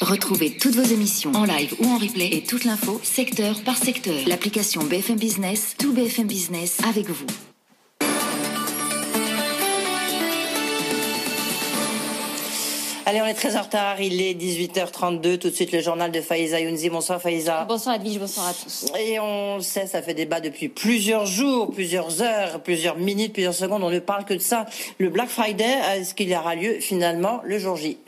Retrouvez toutes vos émissions en live ou en replay et toute l'info secteur par secteur. L'application BFM Business, tout BFM Business avec vous. Allez, on est très en retard. Il est 18h32. Tout de suite, le journal de Faiza Younzi. Bonsoir, Faiza. Bonsoir, Edwige. Bonsoir à tous. Et on sait, ça fait débat depuis plusieurs jours, plusieurs heures, plusieurs minutes, plusieurs secondes. On ne parle que de ça. Le Black Friday, est-ce qu'il y aura lieu finalement le jour J?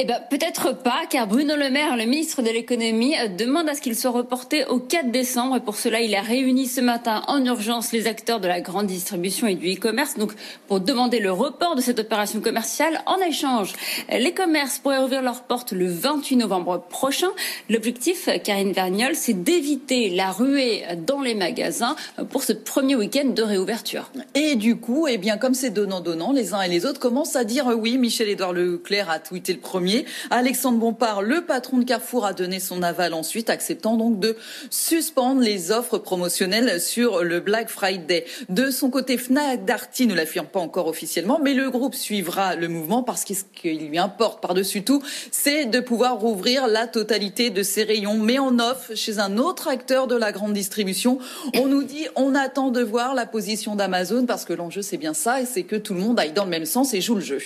Eh ben, peut-être pas, car Bruno Le Maire, le ministre de l'économie, demande à ce qu'il soit reporté au 4 décembre. Et pour cela, il a réuni ce matin en urgence les acteurs de la grande distribution et du e-commerce, donc pour demander le report de cette opération commerciale. En échange, les commerces pourraient ouvrir leurs portes le 28 novembre prochain. L'objectif, Karine Verniol, c'est d'éviter la ruée dans les magasins pour ce premier week-end de réouverture. Et du coup, eh bien, comme c'est donnant-donnant, les uns et les autres commencent à dire oui. Michel-Édouard Leclerc a tweeté le premier Alexandre Bompard, le patron de Carrefour, a donné son aval ensuite, acceptant donc de suspendre les offres promotionnelles sur le Black Friday. De son côté, Fnac Darty ne l'affirme pas encore officiellement, mais le groupe suivra le mouvement parce que ce qu'il lui importe par-dessus tout, c'est de pouvoir rouvrir la totalité de ses rayons. Mais en off, chez un autre acteur de la grande distribution, on nous dit on attend de voir la position d'Amazon parce que l'enjeu c'est bien ça et c'est que tout le monde aille dans le même sens et joue le jeu.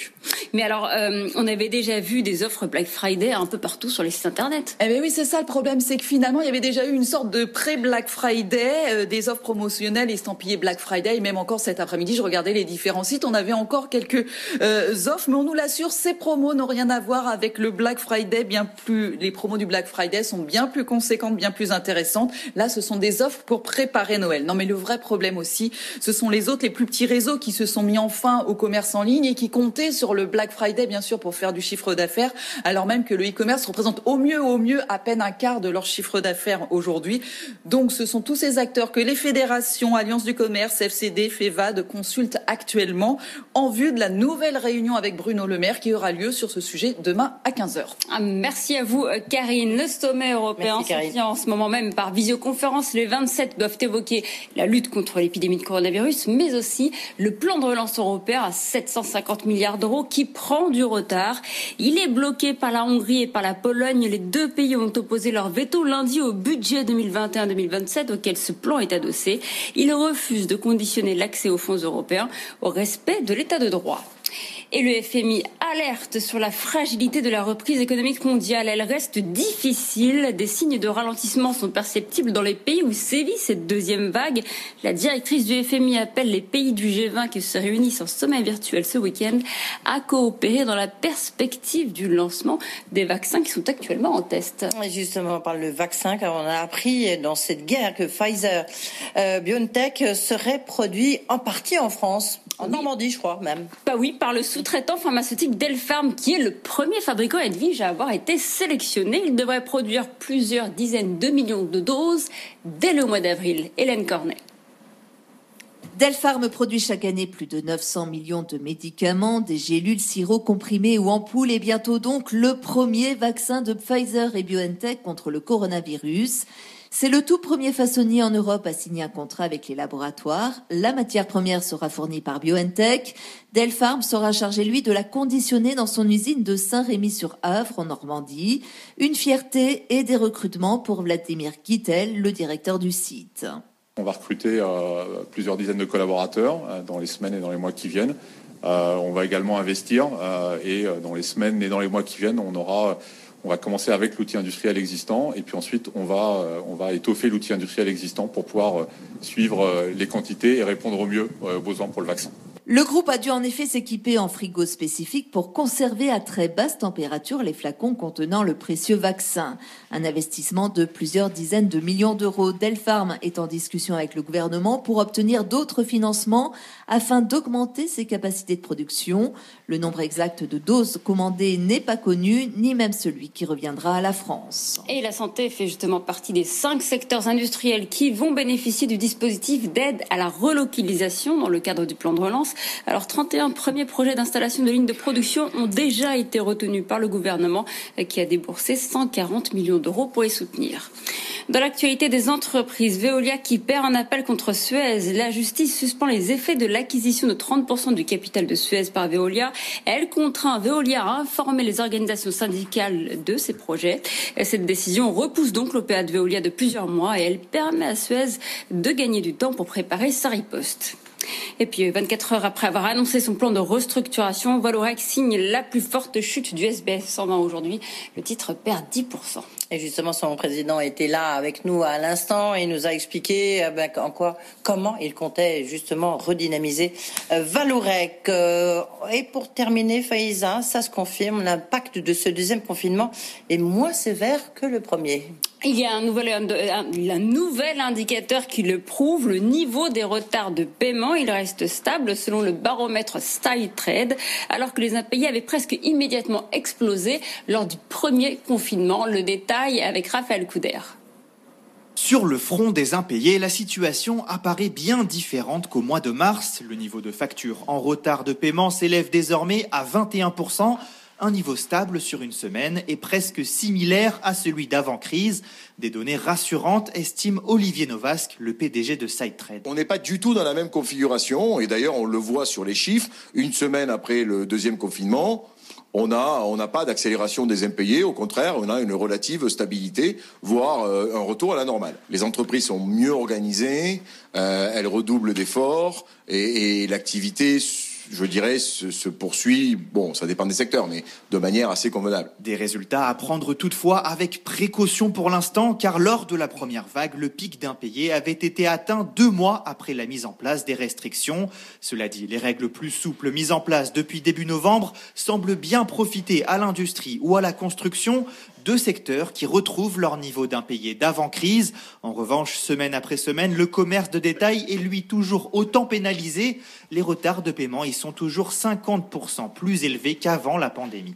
Mais alors, euh, on avait déjà vu des offres Black Friday un peu partout sur les sites internet. Eh bien oui, c'est ça le problème, c'est que finalement, il y avait déjà eu une sorte de pré-Black Friday, euh, des offres promotionnelles estampillées Black Friday, et même encore cet après-midi, je regardais les différents sites, on avait encore quelques euh, offres, mais on nous l'assure, ces promos n'ont rien à voir avec le Black Friday, bien plus, les promos du Black Friday sont bien plus conséquentes, bien plus intéressantes. Là, ce sont des offres pour préparer Noël. Non, mais le vrai problème aussi, ce sont les autres, les plus petits réseaux qui se sont mis enfin au commerce en ligne et qui comptaient sur le Black Friday, bien sûr, pour faire du chiffre d'affaires alors même que le e-commerce représente au mieux, au mieux, à peine un quart de leur chiffre d'affaires aujourd'hui. Donc, ce sont tous ces acteurs que les fédérations, Alliance du commerce, FCD, FEVAD consultent actuellement en vue de la nouvelle réunion avec Bruno Le Maire qui aura lieu sur ce sujet demain à 15h. Ah, merci à vous, euh, Karine. Le sommet européen se tient en ce moment même par visioconférence. Les 27 doivent évoquer la lutte contre l'épidémie de coronavirus, mais aussi le plan de relance européen à 750 milliards d'euros qui prend du retard. Il est bloqué par la Hongrie et par la Pologne, les deux pays ont opposé leur veto lundi au budget 2021-2027 auquel ce plan est adossé. Ils refusent de conditionner l'accès aux fonds européens au respect de l'état de droit. Et le FMI alerte sur la fragilité de la reprise économique mondiale. Elle reste difficile. Des signes de ralentissement sont perceptibles dans les pays où sévit cette deuxième vague. La directrice du FMI appelle les pays du G20 qui se réunissent en sommet virtuel ce week-end à coopérer dans la perspective du lancement des vaccins qui sont actuellement en test. justement, on parle de vaccin car on a appris dans cette guerre que Pfizer euh, BioNTech serait produit en partie en France. En Normandie, je crois même. Bah oui, par le sous-traitant pharmaceutique Delpharm, qui est le premier fabricant Edwige à avoir été sélectionné. Il devrait produire plusieurs dizaines de millions de doses dès le mois d'avril. Hélène Cornet. Delpharm produit chaque année plus de 900 millions de médicaments, des gélules, sirops comprimés ou ampoules et bientôt donc le premier vaccin de Pfizer et BioNTech contre le coronavirus. C'est le tout premier façonnier en Europe à signer un contrat avec les laboratoires. La matière première sera fournie par BioNTech. Delpharm sera chargé, lui, de la conditionner dans son usine de Saint-Rémy-sur-Avre, en Normandie. Une fierté et des recrutements pour Vladimir Kittel, le directeur du site. On va recruter euh, plusieurs dizaines de collaborateurs euh, dans les semaines et dans les mois qui viennent. Euh, on va également investir et dans les semaines et dans les mois qui viennent, on va commencer avec l'outil industriel existant et puis ensuite on va, on va étoffer l'outil industriel existant pour pouvoir suivre les quantités et répondre au mieux aux besoins pour le vaccin. Le groupe a dû en effet s'équiper en frigo spécifique pour conserver à très basse température les flacons contenant le précieux vaccin. Un investissement de plusieurs dizaines de millions d'euros. Delpharm est en discussion avec le gouvernement pour obtenir d'autres financements afin d'augmenter ses capacités de production. Le nombre exact de doses commandées n'est pas connu, ni même celui qui reviendra à la France. Et la santé fait justement partie des cinq secteurs industriels qui vont bénéficier du dispositif d'aide à la relocalisation dans le cadre du plan de relance. Alors 31 premiers projets d'installation de lignes de production ont déjà été retenus par le gouvernement qui a déboursé 140 millions d'euros pour les soutenir. Dans l'actualité des entreprises, Veolia qui perd un appel contre Suez, la justice suspend les effets de l'acquisition de 30% du capital de Suez par Veolia. Elle contraint Veolia à informer les organisations syndicales de ces projets. Cette décision repousse donc l'OPA de Veolia de plusieurs mois et elle permet à Suez de gagner du temps pour préparer sa riposte. Et puis 24 heures après avoir annoncé son plan de restructuration, Valorex signe la plus forte chute du SBF 120 aujourd'hui. Le titre perd 10%. Et justement, son président était là avec nous à l'instant et nous a expliqué euh, ben, en quoi, comment il comptait justement redynamiser euh, Valorec. Euh, et pour terminer, Faïza, ça se confirme, l'impact de ce deuxième confinement est moins sévère que le premier. Il y a un nouvel, un, nouvel indicateur qui le prouve, le niveau des retards de paiement. Il reste stable selon le baromètre Style Trade, alors que les impayés avaient presque immédiatement explosé lors du premier confinement. Le détail avec Raphaël Couder. Sur le front des impayés, la situation apparaît bien différente qu'au mois de mars. Le niveau de facture en retard de paiement s'élève désormais à 21%, un niveau stable sur une semaine et presque similaire à celui d'avant-crise. Des données rassurantes, estime Olivier Novasque, le PDG de SideTrade. On n'est pas du tout dans la même configuration et d'ailleurs on le voit sur les chiffres. Une semaine après le deuxième confinement, on n'a pas d'accélération des impayés, au contraire, on a une relative stabilité, voire euh, un retour à la normale. Les entreprises sont mieux organisées, euh, elles redoublent d'efforts et, et l'activité je dirais, se, poursuit, bon, ça dépend des secteurs, mais de manière assez convenable. Des résultats à prendre toutefois avec précaution pour l'instant, car lors de la première vague, le pic d'impayés avait été atteint deux mois après la mise en place des restrictions. Cela dit, les règles plus souples mises en place depuis début novembre semblent bien profiter à l'industrie ou à la construction, deux secteurs qui retrouvent leur niveau d'impayé d'avant-crise. En revanche, semaine après semaine, le commerce de détail est lui toujours autant pénalisé. Les retards de paiement y sont toujours 50% plus élevés qu'avant la pandémie.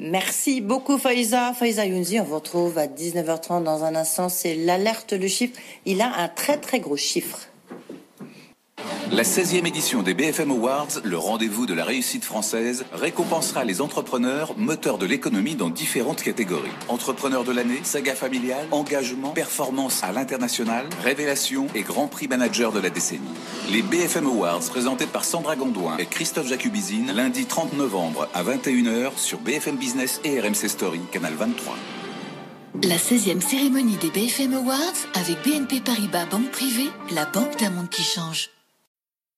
Merci beaucoup Faiza. Faiza Younzi, on vous retrouve à 19h30 dans un instant. C'est l'alerte, le chiffre. Il a un très très gros chiffre. La 16e édition des BFM Awards, le rendez-vous de la réussite française, récompensera les entrepreneurs moteurs de l'économie dans différentes catégories. Entrepreneurs de l'année, saga familiale, engagement, performance à l'international, révélation et grand prix manager de la décennie. Les BFM Awards présentés par Sandra Gondouin et Christophe Jacubizine lundi 30 novembre à 21h sur BFM Business et RMC Story, canal 23. La 16e cérémonie des BFM Awards avec BNP Paribas Banque Privée, la banque d'un monde qui change.